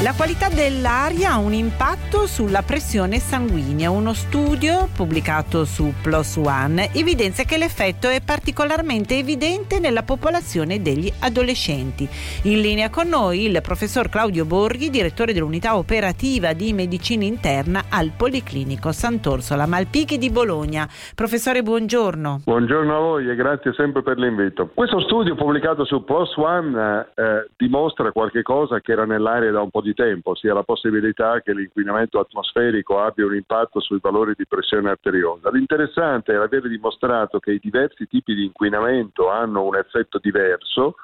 La qualità dell'aria ha un impatto sulla pressione sanguigna. Uno studio pubblicato su PLOS ONE evidenzia che l'effetto è particolarmente evidente nella popolazione degli adolescenti. In linea con noi il professor Claudio Borghi, direttore dell'unità operativa di medicina interna al Policlinico Sant'Orsola Malpighi di Bologna. Professore, buongiorno. Buongiorno a voi e grazie sempre per l'invito. Questo studio pubblicato su PLOS ONE eh, dimostra qualche cosa che era nell'aria da un po' di di tempo, sia la possibilità che l'inquinamento atmosferico abbia un impatto sui valori di pressione arteriosa. L'interessante è aver dimostrato che i diversi tipi di inquinamento hanno un effetto diverso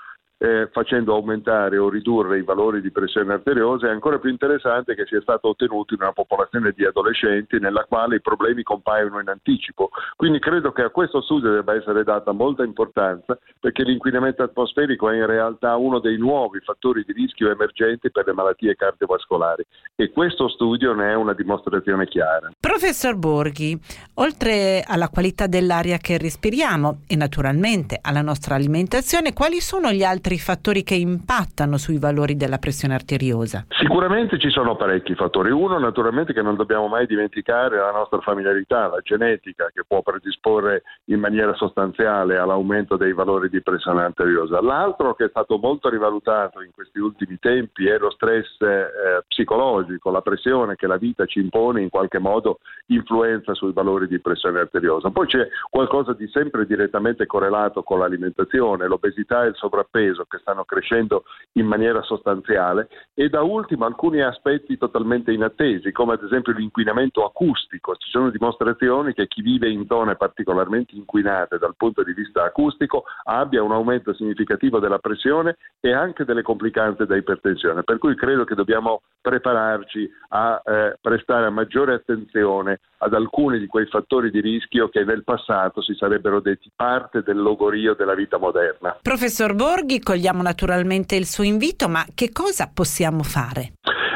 eh, facendo aumentare o ridurre i valori di pressione arteriosa è ancora più interessante che sia stato ottenuto in una popolazione di adolescenti nella quale i problemi compaiono in anticipo. Quindi credo che a questo studio debba essere data molta importanza perché l'inquinamento atmosferico è in realtà uno dei nuovi fattori di rischio emergenti per le malattie cardiovascolari e questo studio ne è una dimostrazione chiara. Professor Borghi, oltre alla qualità dell'aria che respiriamo e naturalmente alla nostra alimentazione, quali sono gli altri altri fattori che impattano sui valori della pressione arteriosa? Sicuramente ci sono parecchi fattori. Uno, naturalmente, che non dobbiamo mai dimenticare la nostra familiarità, la genetica, che può predisporre in maniera sostanziale all'aumento dei valori di pressione arteriosa. L'altro, che è stato molto rivalutato in questi ultimi tempi, è lo stress eh, psicologico, la pressione che la vita ci impone in qualche modo influenza sui valori di pressione arteriosa. Poi c'è qualcosa di sempre direttamente correlato con l'alimentazione, l'obesità e il sovrappeso che stanno crescendo in maniera sostanziale e da ultimo alcuni aspetti totalmente inattesi, come ad esempio l'inquinamento acustico. Ci sono dimostrazioni che chi vive in zone particolarmente inquinate dal punto di vista acustico abbia un aumento significativo della pressione e anche delle complicanze da ipertensione. Per cui credo che dobbiamo prepararci a eh, prestare maggiore attenzione ad alcuni di quei fattori di rischio che nel passato si sarebbero detti parte del logorio della vita moderna. Professor Borghi, cogliamo naturalmente il suo invito, ma che cosa possiamo fare?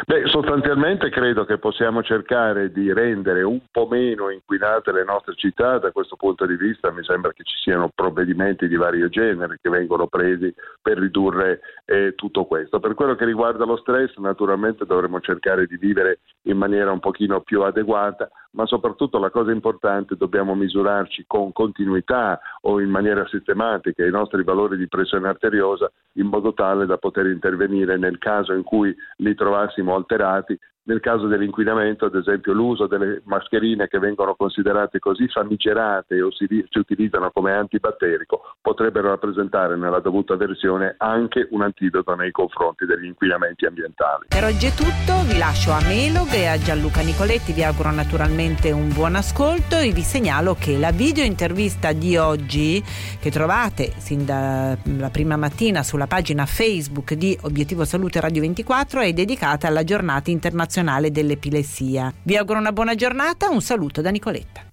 Beh, sostanzialmente credo che possiamo cercare di rendere un po' meno inquinate le nostre città, da questo punto di vista mi sembra che ci siano provvedimenti di vario genere che vengono presi per ridurre eh, tutto questo. Per quello che riguarda lo stress, naturalmente dovremmo cercare di vivere in maniera un pochino più adeguata, ma soprattutto la cosa importante dobbiamo misurarci con continuità o in maniera sistematica i nostri valori di pressione arteriosa in modo tale da poter intervenire nel caso in cui li trovassimo alterati nel caso dell'inquinamento, ad esempio, l'uso delle mascherine che vengono considerate così famigerate o si, si, utilizzano come antibatterico potrebbero rappresentare nella dovuta versione anche un antidoto nei confronti degli inquinamenti ambientali. Per oggi è tutto, vi lascio a Melog e a Gianluca Nicoletti, vi auguro naturalmente un buon ascolto e vi segnalo che la video intervista di oggi che trovate sin dalla prima mattina sulla pagina Facebook di Obiettivo Salute Radio 24 è dedicata alla giornata internazionale dell'epilessia. Vi auguro una buona giornata, un saluto da Nicoletta.